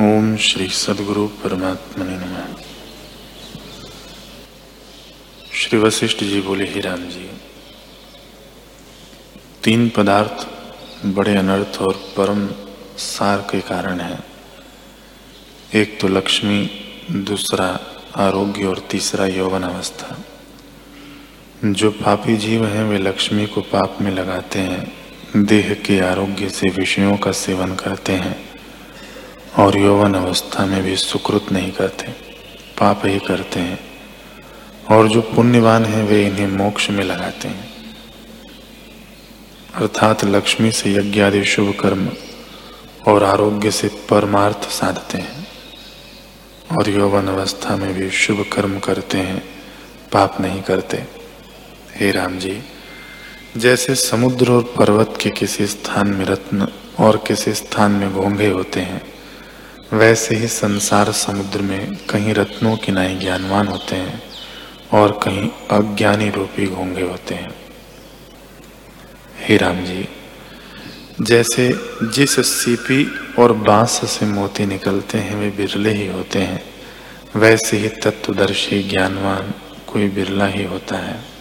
ओम श्री सदगुरु परमात्मा ने नम। श्री वशिष्ठ जी बोले, ही राम जी, तीन पदार्थ बड़े अनर्थ और परम सार के कारण हैं। एक तो लक्ष्मी, दूसरा आरोग्य और तीसरा यौवन अवस्था। जो पापी जीव हैं, वे लक्ष्मी को पाप में लगाते हैं, देह के आरोग्य से विषयों का सेवन करते हैं। और यौवन अवस्था में भी सुकृत नहीं करते, पाप ही करते हैं। और जो पुण्यवान हैं, वे इन्हें मोक्ष में लगाते हैं। अर्थात लक्ष्मी से यज्ञ आदि शुभ कर्म और आरोग्य से परमार्थ साधते हैं। और यौवन अवस्था में भी शुभ कर्म करते हैं, पाप नहीं करते। हे राम जी, जैसे समुद्र और पर्वत के किसी स्थान में रत्न और किसी स्थान में घोंघे होते हैं वैसे ही संसार समुद्र में कहीं रत्नों की नाई ज्ञानवान होते हैं और कहीं अज्ञानी रूपी घोंगे होते हैं। हे राम जी, जैसे जिस सीपी और बाँस से मोती निकलते हैं, वे बिरले ही होते हैं। वैसे ही तत्वदर्शी ज्ञानवान कोई बिरला ही होता है।